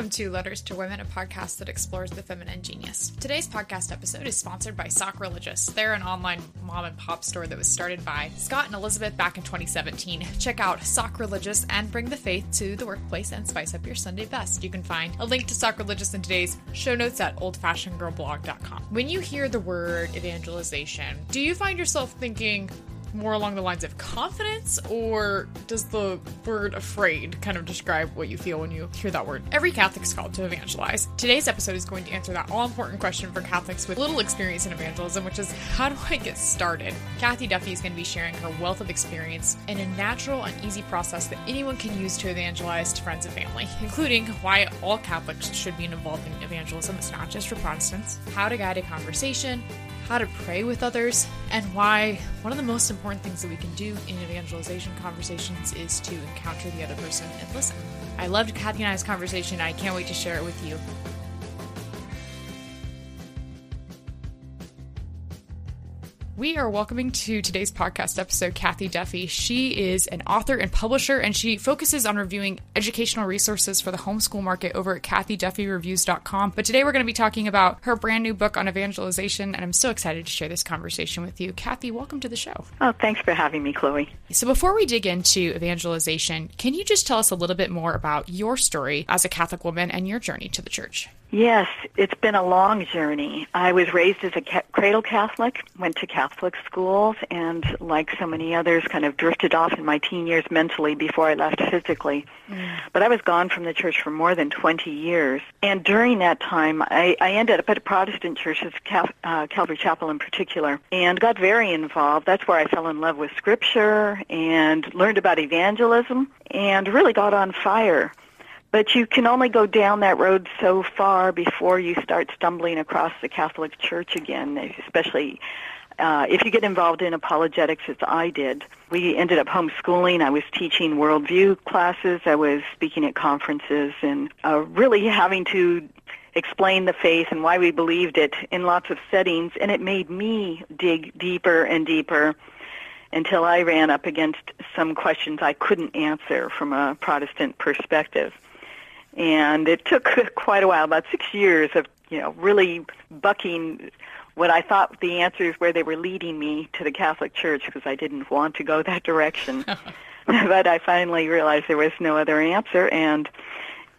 Welcome to Letters to Women, a podcast that explores the feminine genius. Today's podcast episode is sponsored by Sock Religious. They're an online mom and pop store that was started by Scott and Elizabeth back in 2017. Check out Sock Religious and bring the faith to the workplace and spice up your Sunday best. You can find a link to Sock Religious in today's show notes at oldfashionedgirlblog.com. When you hear the word evangelization, do you find yourself thinking, more along the lines of confidence, or does the word afraid kind of describe what you feel when you hear that word? Every Catholic is called to evangelize. Today's episode is going to answer that all important question for Catholics with little experience in evangelism, which is how do I get started? Kathy Duffy is going to be sharing her wealth of experience in a natural and easy process that anyone can use to evangelize to friends and family, including why all Catholics should be involved in evangelism. It's not just for Protestants, how to guide a conversation, how to pray with others, and why one of the most important things that we can do in evangelization conversations is to encounter the other person and listen. I loved Kathy and I's conversation. I can't wait to share it with you. We are welcoming to today's podcast episode Kathy Duffy. She is an author and publisher, and she focuses on reviewing educational resources for the homeschool market over at kathyduffyreviews.com. But today we're going to be talking about her brand new book on evangelization, and I'm so excited to share this conversation with you. Kathy, welcome to the show. Oh, thanks for having me, Chloe. So before we dig into evangelization, can you just tell us a little bit more about your story as a Catholic woman and your journey to the church? Yes, it's been a long journey. I was raised as a ca- cradle Catholic, went to Catholic schools, and like so many others, kind of drifted off in my teen years mentally before I left physically. Mm. But I was gone from the church for more than 20 years. And during that time, I, I ended up at a Protestant church, Cal, uh, Calvary Chapel in particular, and got very involved. That's where I fell in love with Scripture and learned about evangelism and really got on fire. But you can only go down that road so far before you start stumbling across the Catholic Church again, especially uh, if you get involved in apologetics as I did. We ended up homeschooling. I was teaching worldview classes. I was speaking at conferences and uh, really having to explain the faith and why we believed it in lots of settings. And it made me dig deeper and deeper until I ran up against some questions I couldn't answer from a Protestant perspective. And it took quite a while, about six years of, you know, really bucking what I thought the answers where they were leading me to the Catholic Church because I didn't want to go that direction. but I finally realized there was no other answer and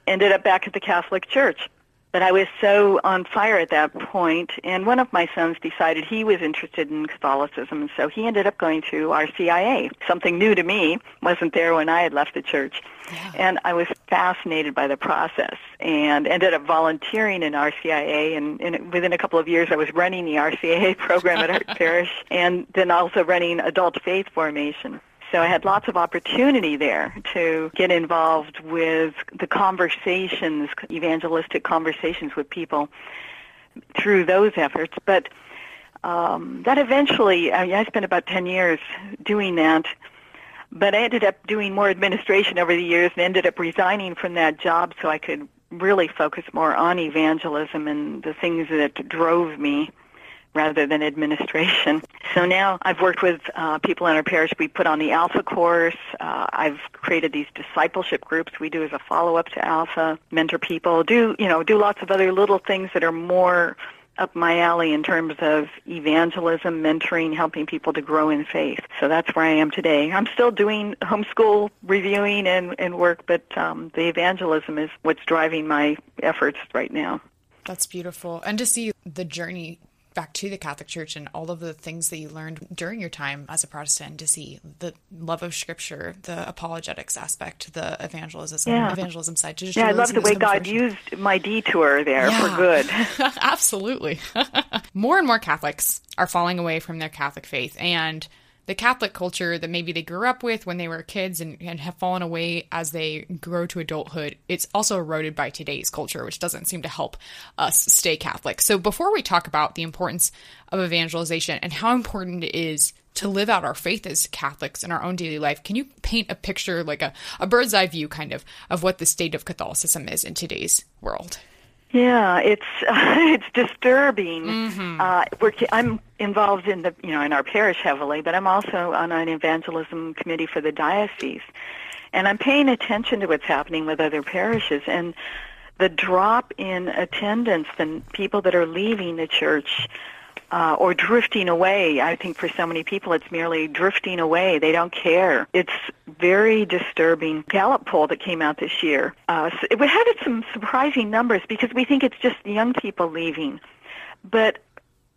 ended up back at the Catholic Church. But I was so on fire at that point, and one of my sons decided he was interested in Catholicism, and so he ended up going to RCIA. Something new to me, wasn't there when I had left the church. Yeah. And I was fascinated by the process and ended up volunteering in RCIA. And, and within a couple of years, I was running the RCIA program at our parish and then also running adult faith formation. So I had lots of opportunity there to get involved with the conversations, evangelistic conversations with people through those efforts. But um, that eventually, I, mean, I spent about 10 years doing that. But I ended up doing more administration over the years and ended up resigning from that job so I could really focus more on evangelism and the things that drove me rather than administration. So now I've worked with uh, people in our parish. We put on the Alpha course. Uh, I've created these discipleship groups we do as a follow-up to Alpha, mentor people, do, you know, do lots of other little things that are more up my alley in terms of evangelism, mentoring, helping people to grow in faith. So that's where I am today. I'm still doing homeschool reviewing and, and work, but um, the evangelism is what's driving my efforts right now. That's beautiful. And to see the journey back to the Catholic Church and all of the things that you learned during your time as a Protestant to see the love of Scripture, the apologetics aspect, the evangelism, yeah. evangelism side. To just yeah, I love the way God used my detour there yeah. for good. Absolutely. more and more Catholics are falling away from their Catholic faith, and the Catholic culture that maybe they grew up with when they were kids and, and, have fallen away as they grow to adulthood, it's also eroded by today's culture, which doesn't seem to help us stay Catholic. So, before we talk about the importance of evangelization and how important it is to live out our faith as Catholics in our own daily life, can you paint a picture, like a, a bird's eye view kind of, of what the state of Catholicism is in today's world? Yeah, it's uh, it's disturbing. Mm-hmm. Uh, we're, I'm involved in the you know in our parish heavily, but I'm also on an evangelism committee for the diocese, and I'm paying attention to what's happening with other parishes. And the drop in attendance and people that are leaving the church uh, or drifting away. I think for so many people, it's merely drifting away. They don't care. It's very disturbing. Gallup poll that came out this year. Uh, it had some surprising numbers because we think it's just young people leaving, but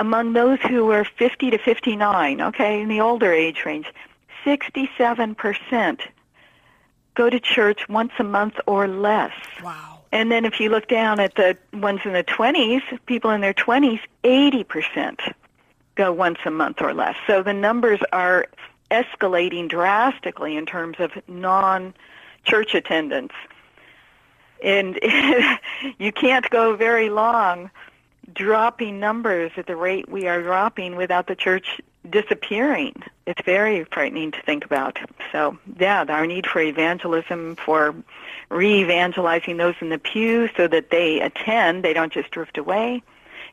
among those who were 50 to 59, okay, in the older age range, 67% go to church once a month or less. Wow. And then if you look down at the ones in the 20s, people in their 20s, 80% go once a month or less. So the numbers are escalating drastically in terms of non-church attendance. And you can't go very long dropping numbers at the rate we are dropping without the church disappearing. It's very frightening to think about. So, yeah, our need for evangelism, for re-evangelizing those in the pew so that they attend, they don't just drift away,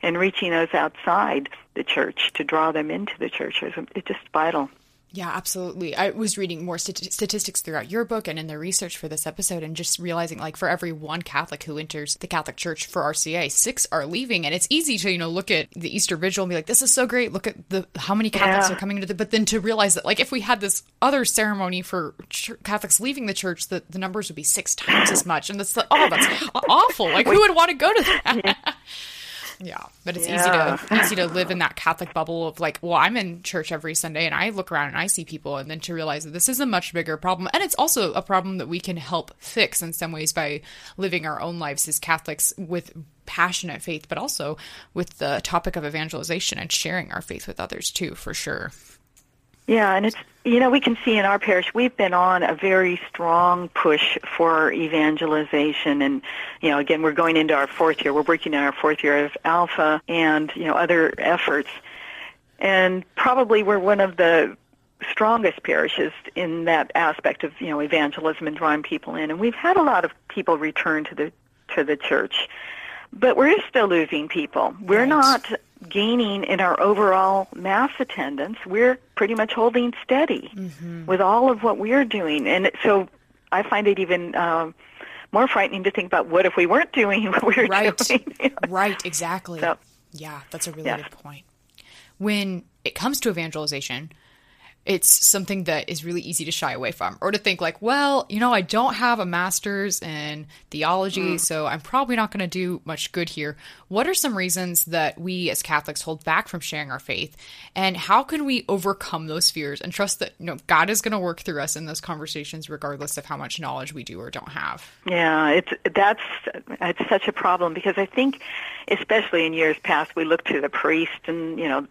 and reaching those outside the church to draw them into the church is it's just vital. Yeah, absolutely. I was reading more st- statistics throughout your book and in the research for this episode, and just realizing like for every one Catholic who enters the Catholic Church for RCIA, six are leaving. And it's easy to you know look at the Easter Vigil and be like, "This is so great! Look at the how many Catholics yeah. are coming into the." But then to realize that like if we had this other ceremony for ch- Catholics leaving the church, the, the numbers would be six times as much, and that's like, oh, that's awful. Like who would want to go to that? Yeah, but it's yeah. easy to easy to live in that Catholic bubble of like, well, I'm in church every Sunday and I look around and I see people, and then to realize that this is a much bigger problem, and it's also a problem that we can help fix in some ways by living our own lives as Catholics with passionate faith, but also with the topic of evangelization and sharing our faith with others too, for sure. Yeah, and it's you know we can see in our parish we've been on a very strong push for evangelization, and you know again we're going into our fourth year. We're working in our fourth year of Alpha and you know other efforts, and probably we're one of the strongest parishes in that aspect of you know evangelism and drawing people in. And we've had a lot of people return to the to the church, but we're still losing people. We're right. not gaining in our overall mass attendance, we're pretty much holding steady mm-hmm. with all of what we're doing. And so I find it even um, more frightening to think about what if we weren't doing what we are right. doing. right, exactly. So, yeah, that's a really good point. When it comes to evangelization, it's something that is really easy to shy away from or to think like well you know i don't have a master's in theology mm. so i'm probably not going to do much good here. What are some reasons that we as catholics hold back from sharing our faith? And how can we overcome those fears and trust that you know god is going to work through us in those conversations regardless of how much knowledge we do or don't have? Yeah it's that's it's such a problem because i think especially in years past we looked to the priest and you know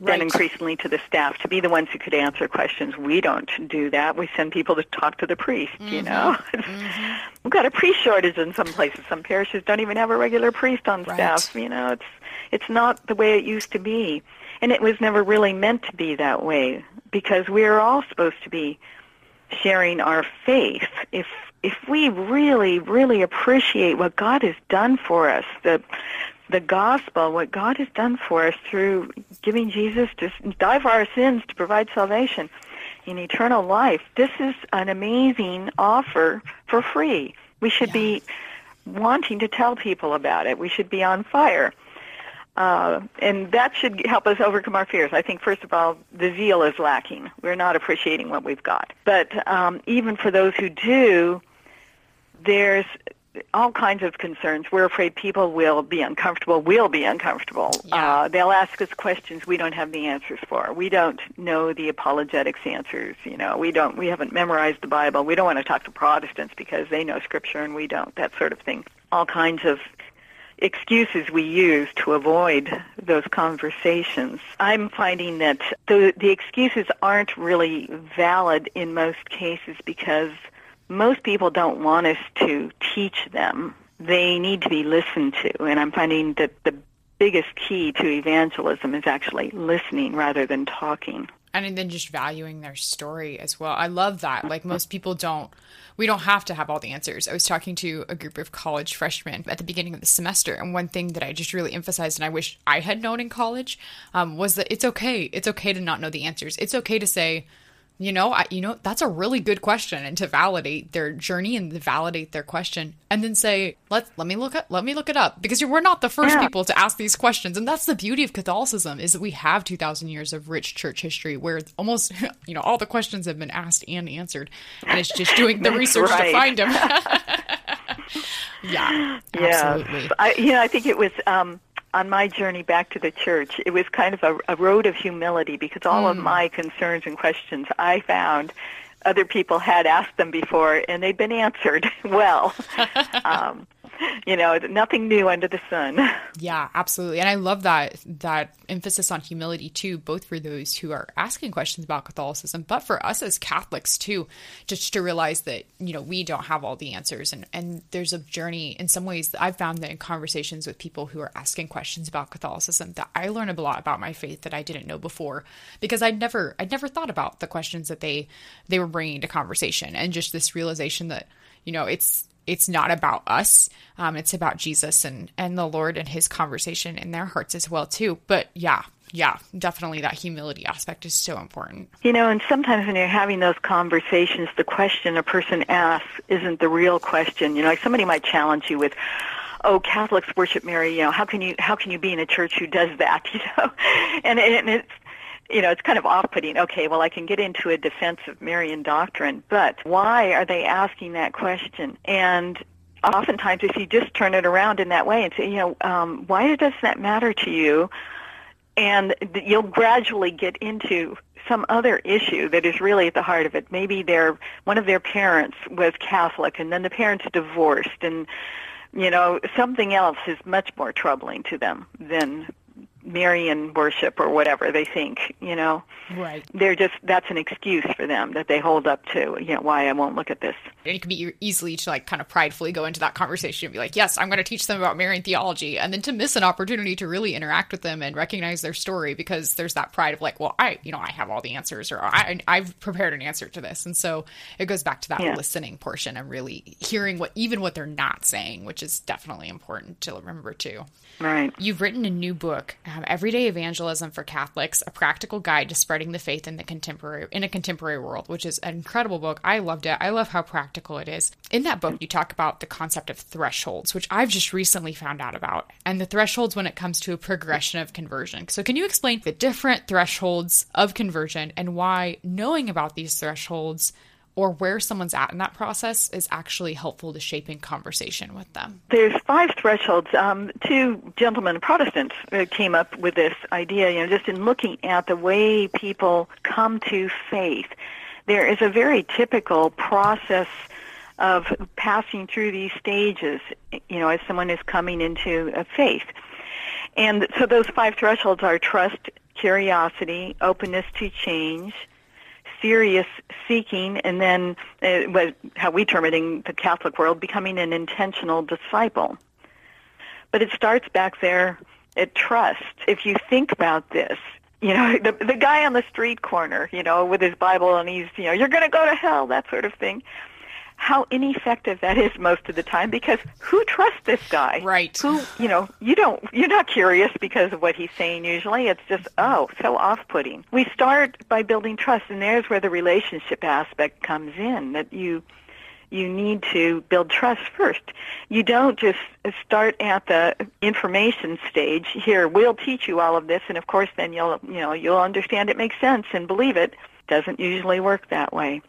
then increasingly to the staff to be the ones who could answer questions. We don't do that. We send people to talk to the priest, mm-hmm. you know. Mm-hmm. We've got a priest shortage in some places. Some parishes don't even have a regular priest on right. staff. You know, it's it's not the way it used to be. And it was never really meant to be that way because we're all supposed to be sharing our faith. If if we really, really appreciate what God has done for us, the the gospel, what God has done for us through giving Jesus to die for our sins to provide salvation in eternal life. This is an amazing offer for free. We should yeah. be wanting to tell people about it. We should be on fire. Uh, and that should help us overcome our fears. I think, first of all, the zeal is lacking. We're not appreciating what we've got. But um, even for those who do, there's all kinds of concerns. We're afraid people will be uncomfortable. We'll be uncomfortable. Yeah. Uh, they'll ask us questions we don't have the answers for. We don't know the apologetics answers. You know, we don't. We haven't memorized the Bible. We don't want to talk to Protestants because they know Scripture and we don't. That sort of thing. All kinds of excuses we use to avoid those conversations. I'm finding that the, the excuses aren't really valid in most cases because most people don't want us to teach them. They need to be listened to. And I'm finding that the biggest key to evangelism is actually listening rather than talking. And then just valuing their story as well. I love that. Like most people don't, we don't have to have all the answers. I was talking to a group of college freshmen at the beginning of the semester, and one thing that I just really emphasized, and I wish I had known in college, um, was that it's okay. It's okay to not know the answers. It's okay to say, You know, I, you know that's a really good question, and to validate their journey and to validate their question, and then say, "Let let me look at let me look it up," because we're not the first yeah. people to ask these questions, and that's the beauty of Catholicism is that we have two thousand years of rich church history where almost you know all the questions have been asked and answered, and it's just doing the research right. to find them. yeah, absolutely. Yeah, I, you know, I think it was. Um, on my journey back to the church, it was kind of a, a road of humility because all mm. of my concerns and questions I found other people had asked them before and they'd been answered well. um, you know, nothing new under the sun. Yeah, absolutely. And I love that that emphasis on humility too, both for those who are asking questions about Catholicism, but for us as Catholics too, just to realize that, you know, we don't have all the answers and and there's a journey in some ways that I've found that in conversations with people who are asking questions about Catholicism that I learn a lot about my faith that I didn't know before because I'd never I'd never thought about the questions that they they were bringing to conversation and just this realization that, you know, it's it's not about us. Um, it's about Jesus and and the Lord and His conversation in their hearts as well too. But yeah, yeah, definitely that humility aspect is so important. You know, and sometimes when you're having those conversations, the question a person asks isn't the real question. You know, like somebody might challenge you with, "Oh, Catholics worship Mary. You know, how can you how can you be in a church who does that?" You know, and and it's you know, it's kind of off-putting. Okay, well, I can get into a defense of Marian doctrine, but why are they asking that question? And oftentimes, if you just turn it around in that way and say, you know, um, why does that matter to you? And you'll gradually get into some other issue that is really at the heart of it. Maybe their one of their parents was Catholic, and then the parents divorced, and you know something else is much more troubling to them than Marian worship or whatever they think, you know. Right. They're just that's an excuse for them that they hold up to, you know, why I won't look at this. And it can be easily to like kind of pridefully go into that conversation and be like, "Yes, I'm going to teach them about Marian theology," and then to miss an opportunity to really interact with them and recognize their story because there's that pride of like, "Well, I, you know, I have all the answers or I I've prepared an answer to this." And so it goes back to that yeah. listening portion and really hearing what even what they're not saying, which is definitely important to remember too. Right. You've written a new book, um, Everyday Evangelism for Catholics: A Practical Guide to Spreading the Faith in the Contemporary in a Contemporary World, which is an incredible book. I loved it. I love how practical it is. In that book, you talk about the concept of thresholds, which I've just recently found out about, and the thresholds when it comes to a progression of conversion. So, can you explain the different thresholds of conversion and why knowing about these thresholds or where someone's at in that process is actually helpful to shaping conversation with them? There's five thresholds. Um, two gentlemen, Protestants, uh, came up with this idea, you know, just in looking at the way people come to faith. There is a very typical process of passing through these stages, you know, as someone is coming into a faith. And so those five thresholds are trust, curiosity, openness to change, serious seeking, and then uh, how we term it in the Catholic world, becoming an intentional disciple. But it starts back there at trust. If you think about this, you know, the the guy on the street corner, you know, with his Bible and he's, you know, you're going to go to hell, that sort of thing how ineffective that is most of the time because who trusts this guy? Right. Who, you know, you don't, you're not curious because of what he's saying usually. It's just, oh, so off-putting. We start by building trust and there's where the relationship aspect comes in that you, you need to build trust first. You don't just start at the information stage. Here, we'll teach you all of this, and of course, then you'll you know you'll understand it makes sense and believe it. Doesn't usually work that way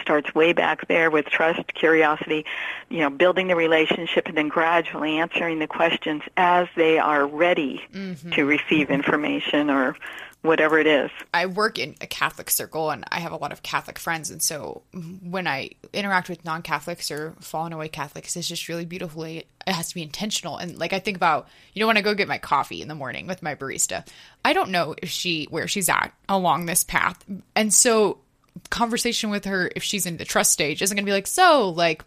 starts way back there with trust, curiosity, you know, building the relationship and then gradually answering the questions as they are ready mm-hmm. to receive information or whatever it is. I work in a Catholic circle and I have a lot of Catholic friends. And so when I interact with non Catholics or fallen away Catholics, it's just really beautifully, it has to be intentional. And like I think about, you know, when I go get my coffee in the morning with my barista, I don't know if she, where she's at along this path. And so conversation with her if she's in the trust stage isn't going to be like, so, like,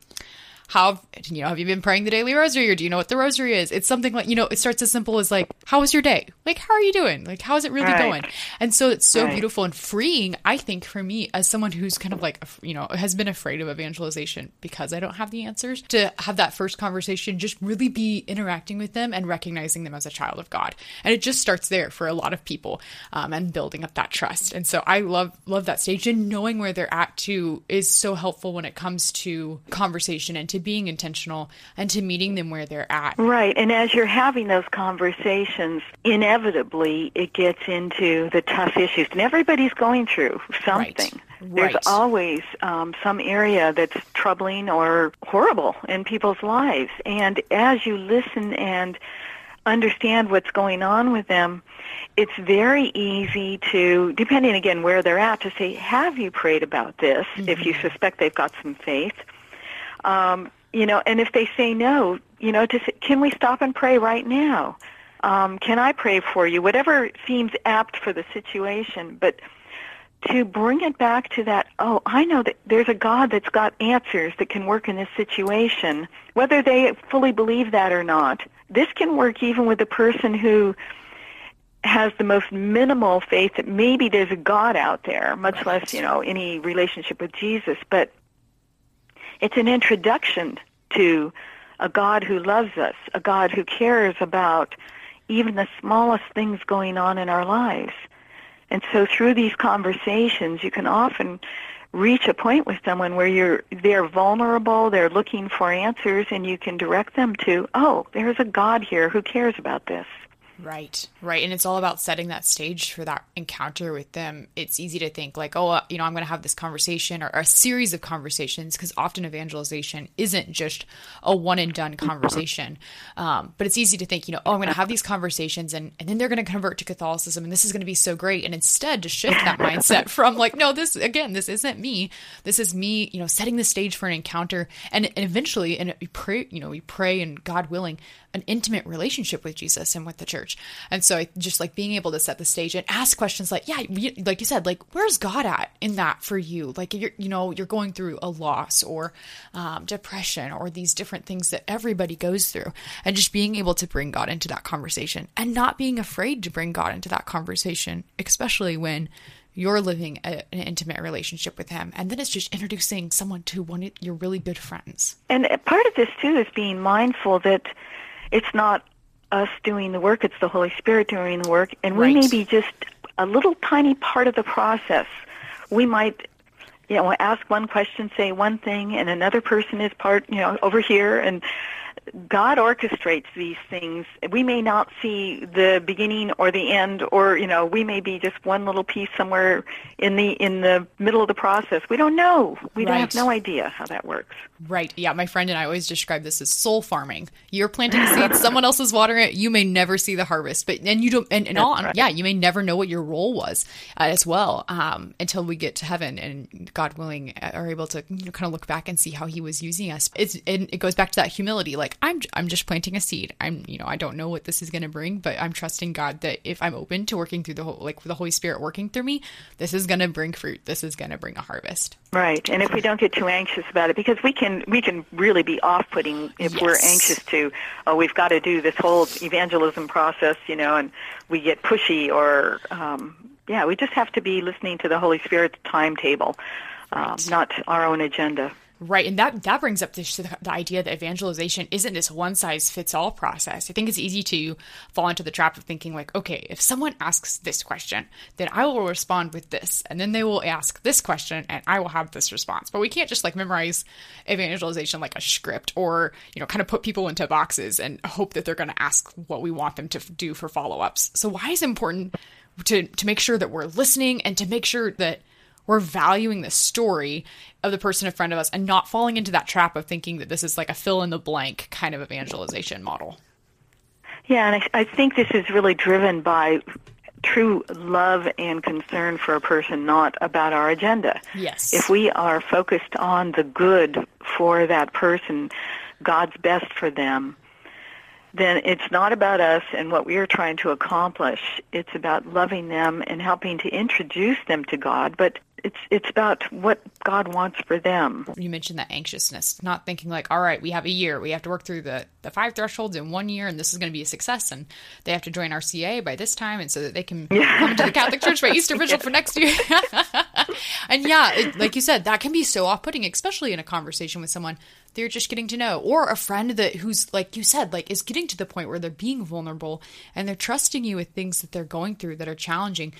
how you know have you been praying the daily rosary or do you know what the rosary is? It's something like you know it starts as simple as like how was your day? Like how are you doing? Like how is it really right. going? And so it's so right. beautiful and freeing i think for me as someone who's kind of like you know has been afraid of evangelization because i don't have the answers to have that first conversation just really be interacting with them and recognizing them as a child of god. And it just starts there for a lot of people um, and building up that trust. And so i love love that stage and knowing where they're at too is so helpful when it comes to conversation and to being intentional and to meeting them where they're at. Right. And as you're having those conversations, inevitably it gets into the tough issues. And everybody's going through something. Right. There's right. always um, some area that's troubling or horrible in people's lives. And as you listen and understand what's going on with them, it's very easy to, depending again where they're at, to say, have you prayed about this mm-hmm. if you suspect they've got some faith? Um, you know, and if they say no, you know, to say, can we stop and pray right now? Um, can I pray for you? Whatever seems apt for the situation, but to bring it back to that, oh, I know that there's a God that's got answers that can work in this situation, whether they fully believe that or not. This can work even with a person who has the most minimal faith that maybe there's a God out there, much right. less, you know, any relationship with Jesus, but it's an introduction to a God who loves us, a God who cares about even the smallest things going on in our lives. And so through these conversations, you can often reach a point with someone where you're they're vulnerable, they're looking for answers and you can direct them to, "Oh, there's a God here who cares about this." Right, right. And it's all about setting that stage for that encounter with them. It's easy to think, like, oh, uh, you know, I'm going to have this conversation or a series of conversations because often evangelization isn't just a one and done conversation. Um, but it's easy to think, you know, oh, I'm going to have these conversations and, and then they're going to convert to Catholicism and this is going to be so great. And instead, to shift that mindset from, like, no, this, again, this isn't me. This is me, you know, setting the stage for an encounter. And, and eventually, and we pray, you know, we pray and God willing, an intimate relationship with Jesus and with the church. And so I just like being able to set the stage and ask questions like, yeah, like you said, like, where's God at in that for you? Like, you're, you know, you're going through a loss or um, depression or these different things that everybody goes through. And just being able to bring God into that conversation and not being afraid to bring God into that conversation, especially when you're living a, an intimate relationship with him and then it's just introducing someone to one of your really good friends and part of this too is being mindful that it's not us doing the work, it's the Holy Spirit doing the work, and we right. may be just a little tiny part of the process. We might you know ask one question say one thing and another person is part you know over here and God orchestrates these things. We may not see the beginning or the end, or you know, we may be just one little piece somewhere in the in the middle of the process. We don't know. We right. don't have no idea how that works. Right. Yeah. My friend and I always describe this as soul farming. You're planting seeds, someone else is watering it. You may never see the harvest, but and you don't. And, and all, right. yeah, you may never know what your role was uh, as well um, until we get to heaven and God willing uh, are able to you know, kind of look back and see how He was using us. It's and it goes back to that humility. Like I'm I'm just planting a seed. I'm you know I don't know what this is going to bring, but I'm trusting God that if I'm open to working through the whole like the Holy Spirit working through me, this is going to bring fruit. This is going to bring a harvest. Right. And if we don't get too anxious about it, because we can we can really be off-putting if yes. we're anxious to, oh, we've got to do this whole evangelism process, you know, and we get pushy or, um, yeah, we just have to be listening to the Holy Spirit's timetable, um, not our own agenda. Right, and that that brings up this, the idea that evangelization isn't this one size fits all process. I think it's easy to fall into the trap of thinking like, okay, if someone asks this question, then I will respond with this, and then they will ask this question, and I will have this response. But we can't just like memorize evangelization like a script, or you know, kind of put people into boxes and hope that they're going to ask what we want them to do for follow ups. So why is it important to to make sure that we're listening and to make sure that we're valuing the story of the person in front of us and not falling into that trap of thinking that this is like a fill in the blank kind of evangelization model. Yeah, and I, I think this is really driven by true love and concern for a person, not about our agenda. Yes. If we are focused on the good for that person, God's best for them, then it's not about us and what we are trying to accomplish. It's about loving them and helping to introduce them to God, but it's it's about what God wants for them. You mentioned that anxiousness, not thinking like, all right, we have a year, we have to work through the the five thresholds in one year, and this is going to be a success, and they have to join RCIA by this time, and so that they can come to the Catholic Church by Easter Vigil for next year. and yeah, it, like you said, that can be so off putting, especially in a conversation with someone they're just getting to know or a friend that who's like you said like is getting to the point where they're being vulnerable and they're trusting you with things that they're going through that are challenging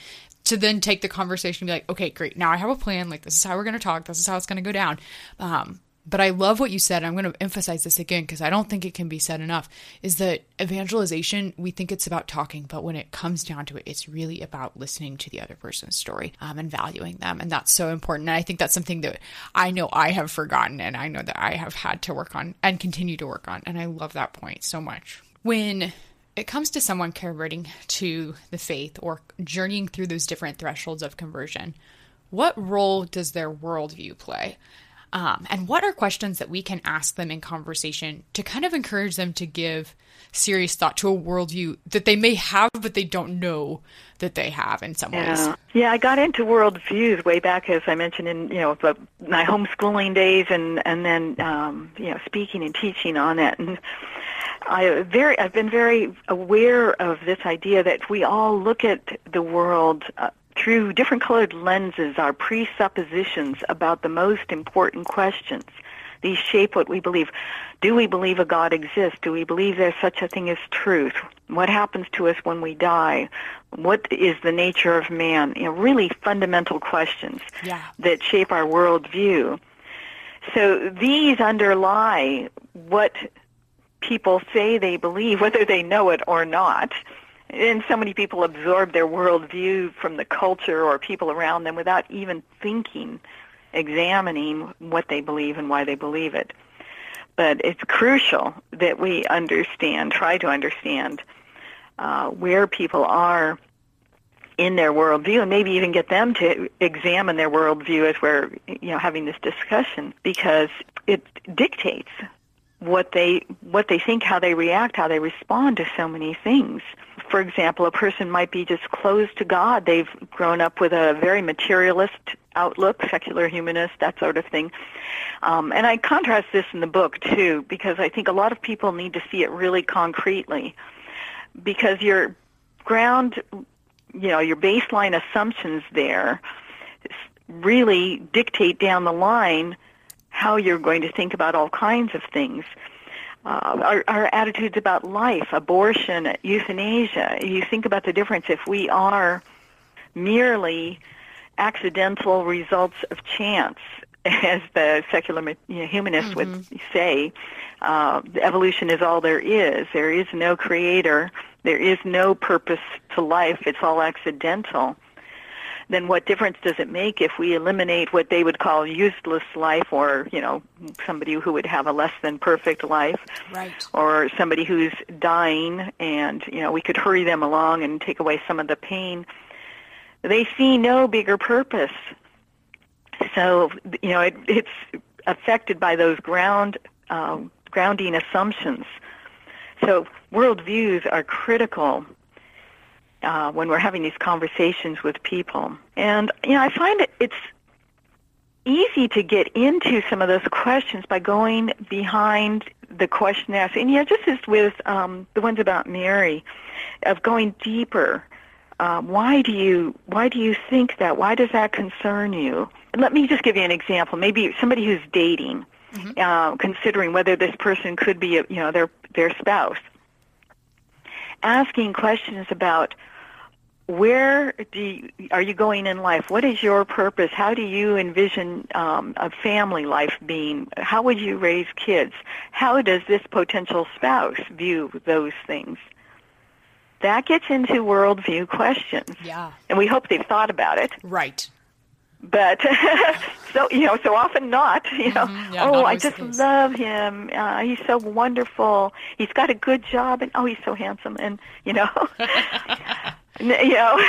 to then take the conversation and be like okay great now i have a plan like this is how we're going to talk this is how it's going to go down um, but I love what you said. I'm going to emphasize this again because I don't think it can be said enough is that evangelization, we think it's about talking, but when it comes down to it, it's really about listening to the other person's story um, and valuing them. And that's so important. And I think that's something that I know I have forgotten and I know that I have had to work on and continue to work on. And I love that point so much. When it comes to someone converting to the faith or journeying through those different thresholds of conversion, what role does their worldview play? Um, and what are questions that we can ask them in conversation to kind of encourage them to give serious thought to a worldview that they may have, but they don't know that they have in some yeah. ways. Yeah, I got into worldviews way back, as I mentioned in you know my homeschooling days, and and then um, you know speaking and teaching on it, and I very I've been very aware of this idea that we all look at the world. Uh, through different colored lenses, our presuppositions about the most important questions. These shape what we believe. Do we believe a God exists? Do we believe there's such a thing as truth? What happens to us when we die? What is the nature of man? You know, really fundamental questions yeah. that shape our worldview. So these underlie what people say they believe, whether they know it or not and so many people absorb their worldview from the culture or people around them without even thinking, examining what they believe and why they believe it. But it's crucial that we understand, try to understand uh, where people are in their worldview and maybe even get them to examine their worldview as we're you know having this discussion because it dictates what they what they think, how they react, how they respond to so many things. For example, a person might be just closed to God. They've grown up with a very materialist outlook, secular humanist, that sort of thing. Um, and I contrast this in the book too, because I think a lot of people need to see it really concretely, because your ground, you know, your baseline assumptions there really dictate down the line how you're going to think about all kinds of things. Uh, our, our attitudes about life, abortion, euthanasia. You think about the difference if we are merely accidental results of chance, as the secular humanists mm-hmm. would say. Uh, evolution is all there is. There is no creator. There is no purpose to life. It's all accidental then what difference does it make if we eliminate what they would call useless life or, you know, somebody who would have a less than perfect life? Right. Or somebody who's dying and, you know, we could hurry them along and take away some of the pain. They see no bigger purpose. So, you know, it, it's affected by those ground uh, grounding assumptions. So worldviews are critical uh, when we're having these conversations with people. And you know, I find it, it's easy to get into some of those questions by going behind the question asked. And yeah, just as with um, the ones about Mary, of going deeper. Uh, why do you why do you think that? Why does that concern you? And let me just give you an example. Maybe somebody who's dating, mm-hmm. uh, considering whether this person could be, a, you know, their their spouse, asking questions about where do you, are you going in life? What is your purpose? How do you envision um, a family life being? How would you raise kids? How does this potential spouse view those things? That gets into worldview questions. Yeah. And we hope they've thought about it. Right. But so you know, so often not. You know, mm-hmm. yeah, oh, I just love him. Uh, he's so wonderful. He's got a good job, and oh, he's so handsome. And you know, you know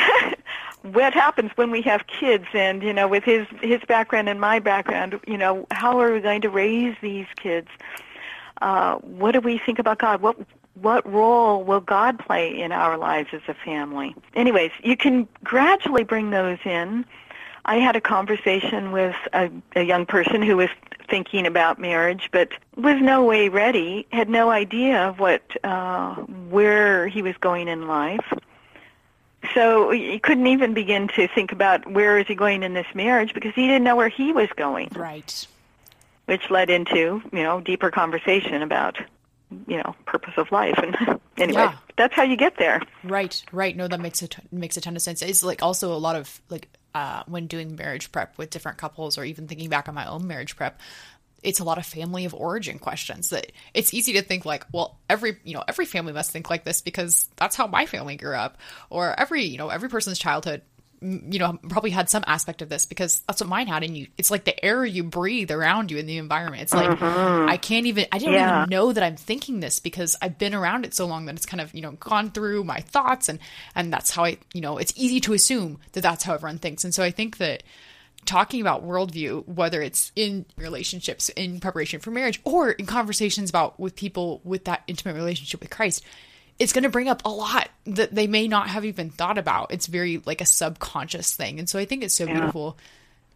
what happens when we have kids and you know with his his background and my background you know how are we going to raise these kids uh what do we think about god what what role will God play in our lives as a family? Anyways, you can gradually bring those in. I had a conversation with a, a young person who was thinking about marriage, but was no way ready, had no idea of what, uh, where he was going in life. So he couldn't even begin to think about where is he going in this marriage because he didn't know where he was going. Right. Which led into, you know, deeper conversation about you know purpose of life and anyway yeah. that's how you get there right right no that makes a t- makes a ton of sense it's like also a lot of like uh, when doing marriage prep with different couples or even thinking back on my own marriage prep it's a lot of family of origin questions that it's easy to think like well every you know every family must think like this because that's how my family grew up or every you know every person's childhood you know probably had some aspect of this because that's what mine had and you it's like the air you breathe around you in the environment it's like mm-hmm. i can't even i didn't yeah. even know that i'm thinking this because i've been around it so long that it's kind of you know gone through my thoughts and and that's how i you know it's easy to assume that that's how everyone thinks and so i think that talking about worldview whether it's in relationships in preparation for marriage or in conversations about with people with that intimate relationship with christ it's going to bring up a lot that they may not have even thought about. It's very like a subconscious thing. And so I think it's so yeah. beautiful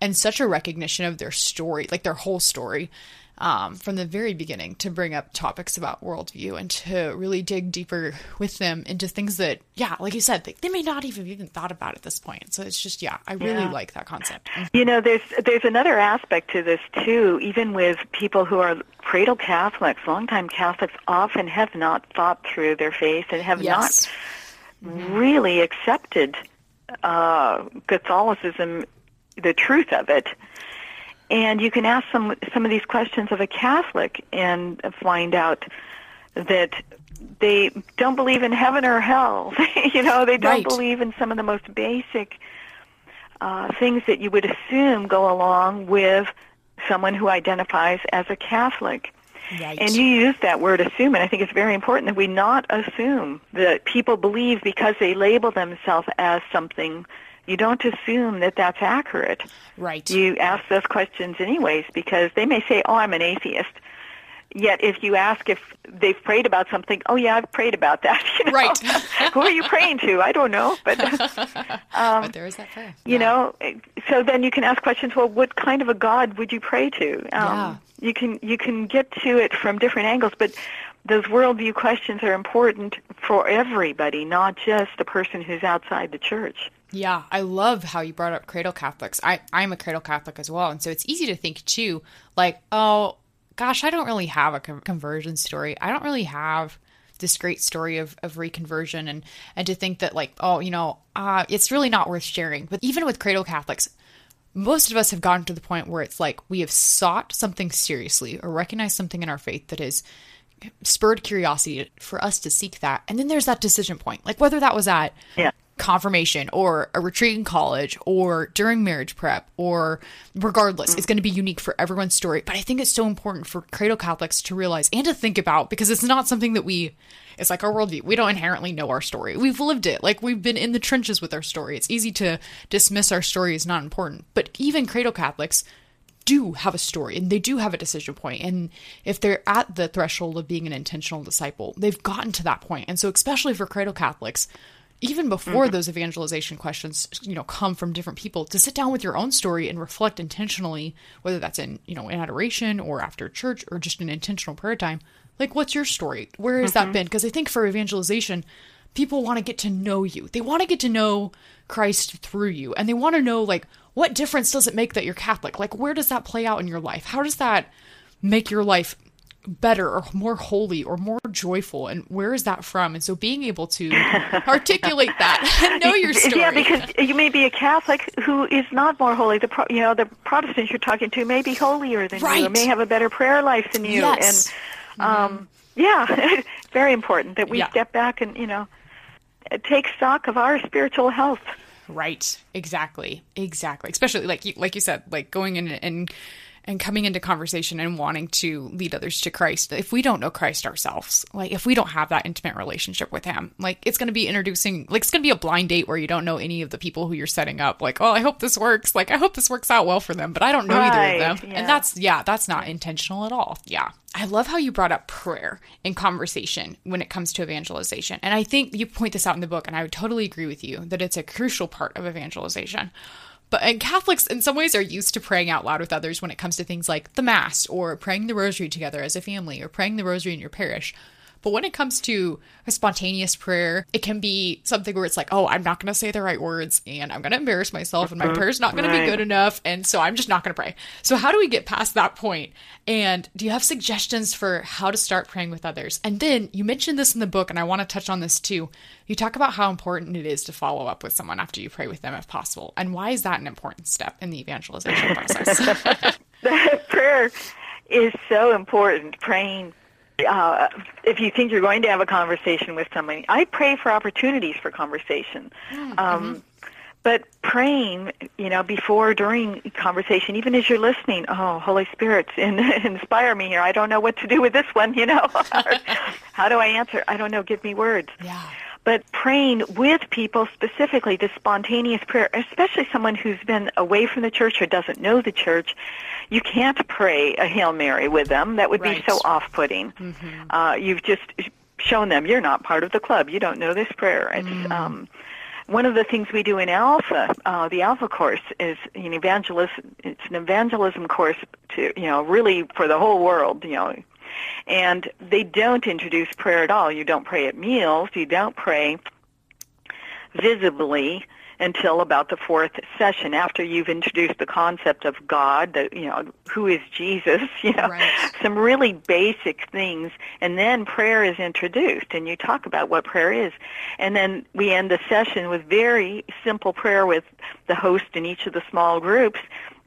and such a recognition of their story, like their whole story um, from the very beginning to bring up topics about worldview and to really dig deeper with them into things that, yeah, like you said, they, they may not even even thought about at this point. So it's just, yeah, I really yeah. like that concept. Mm-hmm. You know, there's there's another aspect to this too. Even with people who are cradle Catholics, longtime Catholics often have not thought through their faith and have yes. not mm-hmm. really accepted uh, Catholicism, the truth of it. And you can ask some some of these questions of a Catholic and find out that they don't believe in heaven or hell. you know, they don't right. believe in some of the most basic uh, things that you would assume go along with someone who identifies as a Catholic. And you use that word assume, and I think it's very important that we not assume that people believe because they label themselves as something you don't assume that that's accurate. Right. You ask those questions anyways because they may say, "Oh, I'm an atheist." Yet, if you ask if they've prayed about something, oh yeah, I've prayed about that. You know? Right. Who are you praying to? I don't know, but um, but there is that prayer. You know, so then you can ask questions. Well, what kind of a God would you pray to? Um, yeah. You can you can get to it from different angles, but those worldview questions are important for everybody, not just the person who's outside the church. Yeah, I love how you brought up cradle Catholics. I, I'm a cradle Catholic as well. And so it's easy to think too, like, oh, gosh, I don't really have a conversion story. I don't really have this great story of, of reconversion and, and to think that like, oh, you know, uh, it's really not worth sharing. But even with cradle Catholics, most of us have gotten to the point where it's like we have sought something seriously or recognized something in our faith that has spurred curiosity for us to seek that. And then there's that decision point, like whether that was at yeah confirmation or a retreat in college or during marriage prep or regardless it's going to be unique for everyone's story. But i think it's so important for cradle catholics to realize and to think about because it's not something that we it's like our worldview. We don't inherently know our story. We've lived it. Like we've been in the trenches with our story. It's easy to dismiss our story as not important. But even cradle catholics do have a story and they do have a decision point. And if they're at the threshold of being an intentional disciple they've gotten to that point. And so especially for cradle catholics even before mm-hmm. those evangelization questions you know come from different people to sit down with your own story and reflect intentionally whether that's in you know in adoration or after church or just an intentional prayer time like what's your story? Where has mm-hmm. that been? Because i think for evangelization people want to get to know you. They want to get to know christ through you and they want to know like what difference does it make that you're catholic? Like where does that play out in your life? How does that make your life better or more holy or more joyful and where is that from and so being able to articulate that and know your story yeah because you may be a catholic who is not more holy the you know the protestants you're talking to may be holier than right. you or may have a better prayer life than you yes. and um mm-hmm. yeah very important that we yeah. step back and you know take stock of our spiritual health right exactly exactly especially like you like you said like going in and and coming into conversation and wanting to lead others to Christ, if we don't know Christ ourselves, like if we don't have that intimate relationship with Him, like it's going to be introducing, like it's going to be a blind date where you don't know any of the people who you're setting up. Like, oh, I hope this works. Like, I hope this works out well for them, but I don't know right, either of them. Yeah. And that's, yeah, that's not intentional at all. Yeah. I love how you brought up prayer in conversation when it comes to evangelization. And I think you point this out in the book, and I would totally agree with you that it's a crucial part of evangelization. But and Catholics, in some ways, are used to praying out loud with others when it comes to things like the Mass or praying the Rosary together as a family or praying the Rosary in your parish. But when it comes to a spontaneous prayer, it can be something where it's like, oh, I'm not going to say the right words and I'm going to embarrass myself and my uh-huh. prayer's not going to be good enough. And so I'm just not going to pray. So, how do we get past that point? And do you have suggestions for how to start praying with others? And then you mentioned this in the book, and I want to touch on this too. You talk about how important it is to follow up with someone after you pray with them if possible. And why is that an important step in the evangelization process? prayer is so important. Praying. Uh, if you think you're going to have a conversation with somebody, I pray for opportunities for conversation. Um, but praying, you know, before, during conversation, even as you're listening, oh, Holy Spirit, in, inspire me here. I don't know what to do with this one, you know. How do I answer? I don't know. Give me words yeah. but praying with people specifically the spontaneous prayer especially someone who's been away from the church or doesn't know the church you can't pray a hail mary with them that would Right. be so off-putting uh, you've just shown them you're not part of the club you don't know this prayer it's um, one of the things we do in Alpha, uh, the Alpha course, is an evangelism. It's an evangelism course to you know really for the whole world. You know, and they don't introduce prayer at all. You don't pray at meals. You don't pray visibly until about the fourth session after you've introduced the concept of God, the, you know, who is Jesus, you know, Right. some really basic things, and then prayer is introduced, and you talk about what prayer is, and then we end the session with very simple prayer with the host in each of the small groups,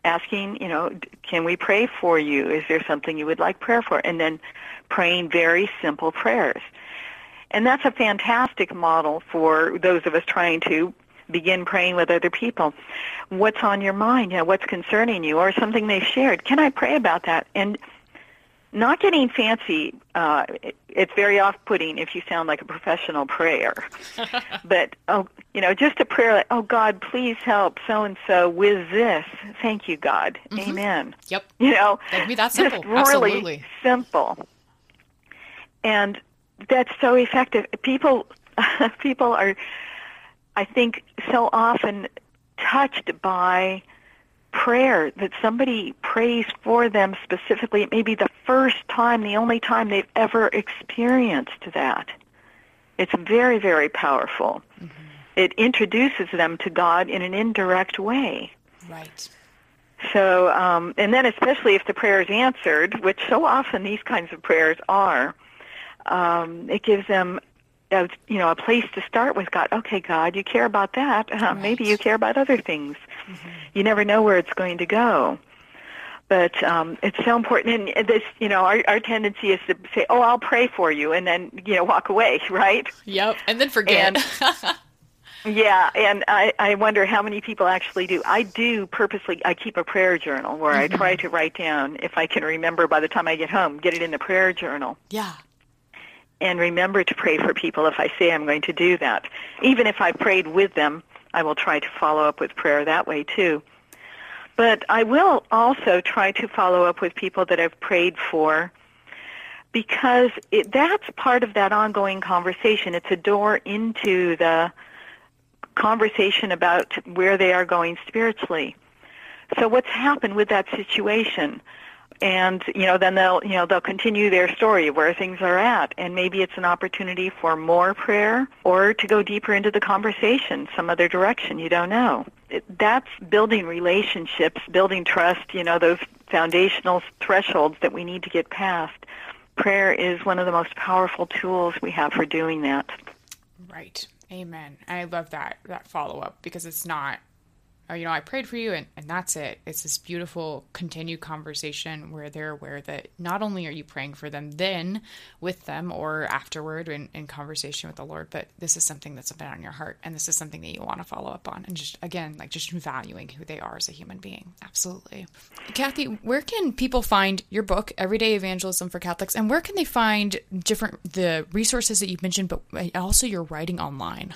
asking, you know, can we pray for you? Is there something you would like prayer for? And then praying very simple prayers. And that's a fantastic model for those of us trying to begin praying with other people. What's on your mind? You know, what's concerning you or something they've shared? Can I pray about that? And not getting fancy, uh, it- it's very off-putting if you sound like a professional prayer. but, oh, you know, just a prayer like, oh, God, please help so-and-so with this. Thank you, God. Amen. Yep. You know, That can be that just simple. really Absolutely. simple. And that's so effective. People, people are, I think, so often touched by prayer that somebody prays for them specifically. It may be the first time, the only time they've ever experienced that. It's very, very powerful. It introduces them to God in an indirect way. Right. So, um, and then especially if the prayer is answered, which so often these kinds of prayers are, um, it gives them, a, you know, a place to start with God. Okay, God, you care about that. Uh, Maybe you care about other things. You never know where it's going to go. But um, it's so important. And this, you know, our, our tendency is to say, "Oh, I'll pray for you," and then you know walk away, right? Yep. And then forget. Yeah, and I, I wonder how many people actually do. I do purposely. I keep a prayer journal where I try to write down, if I can remember by the time I get home, get it in the prayer journal, yeah. And remember to pray for people if I say I'm going to do that. Even if I prayed with them, I will try to follow up with prayer that way too. But I will also try to follow up with people that I've prayed for because it, that's part of that ongoing conversation. It's a door into the conversation about where they are going spiritually. So what's happened with that situation? And you know, then they'll you know they'll continue their story where things are at, and maybe it's an opportunity for more prayer or to go deeper into the conversation, some other direction. You don't know. That's building relationships, building trust. You know, those foundational thresholds that we need to get past. Prayer is one of the most powerful tools we have for doing that. Right. Amen. I love that that follow up because it's not oh, you know, I prayed for you, and, and that's it. It's this beautiful continued conversation where they're aware that not only are you praying for them then with them or afterward in, in conversation with the Lord, but this is something that's been on your heart, and this is something that you want to follow up on, and just again, like just valuing who they are as a human being. Absolutely, Cathy. Where can people find your book, Everyday Evangelism for Catholics, and where can they find different the resources that you've mentioned, but also your writing online?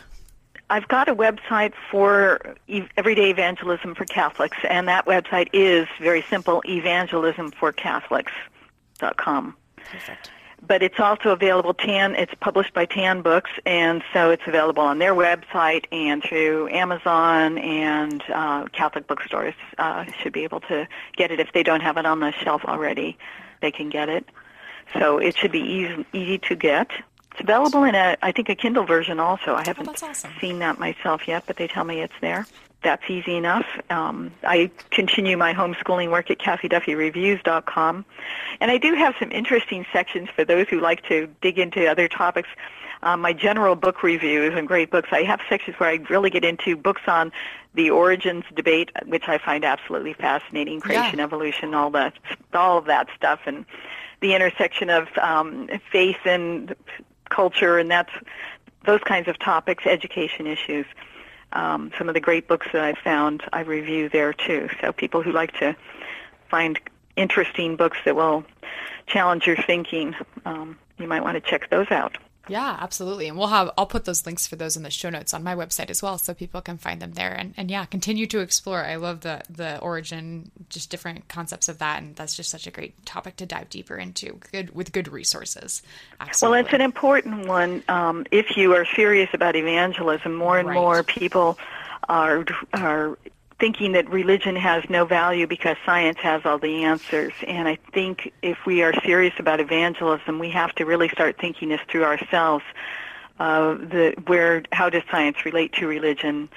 I've got a website for Everyday Evangelism for Catholics, and that website is very simple, evangelismforcatholics.com. Perfect. But it's also available, TAN, it's published by TAN Books, and so it's available on their website and through Amazon and uh, Catholic bookstores uh, should be able to get it. If they don't have it on the shelf already, they can get it. So it should be easy, easy to get. It's available in a, I think, a Kindle version also. I haven't oh, awesome. seen that myself yet, but they tell me it's there. That's easy enough. Um, I continue my homeschooling work at CathyDuffyReviews.com, and I do have some interesting sections for those who like to dig into other topics. Um, my general book reviews and great books. I have sections where I really get into books on the origins debate, which I find absolutely fascinating. Creation, yeah. evolution, all that, all of that stuff, and the intersection of um, faith and culture, and that's those kinds of topics, education issues. Um, some of the great books that I've found, I review there too. So people who like to find interesting books that will challenge your thinking, um, you might want to check those out. Yeah, absolutely. And we'll have I'll put those links for those in the show notes on my website as well so people can find them there and, and yeah, continue to explore. I love the the origin, just different concepts of that and that's just such a great topic to dive deeper into good with good resources. Absolutely. Well, it's an important one um, if you are serious about evangelism. More and right. more people are are thinking that religion has no value because science has all the answers. And I think if we are serious about evangelism, we have to really start thinking this through ourselves. Uh, the where how does science relate to religion?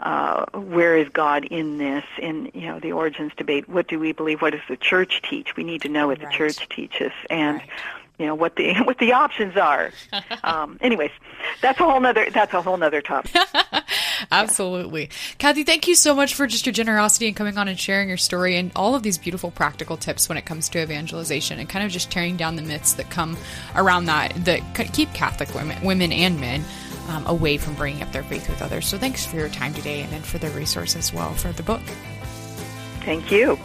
Uh, where is God in this? In you know the origins debate, what do we believe? What does the church teach? We need to know what right. the church teaches, and right you know what the what the options are. um, anyways, that's a whole nother that's a whole nother topic. Absolutely, yeah. Cathy. Thank you so much for just your generosity and coming on and sharing your story and all of these beautiful practical tips when it comes to evangelization and kind of just tearing down the myths that come around that that keep Catholic women, women and men. Um, away from bringing up their faith with others. So, thanks for your time today and then for the resource as well for the book. Thank you.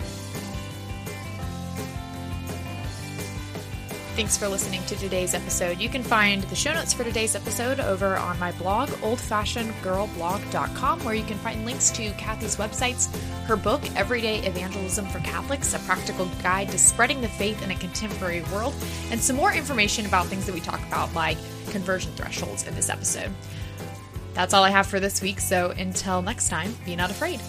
Thanks for listening to today's episode. You can find the show notes for today's episode over on my blog, oldfashionedgirlblog.com, where you can find links to Cathy's websites, her book, Everyday Evangelism for Catholics, a practical guide to spreading the faith in a contemporary world, and some more information about things that we talk about, like conversion thresholds in this episode. That's all I have for this week, so until next time, be not afraid.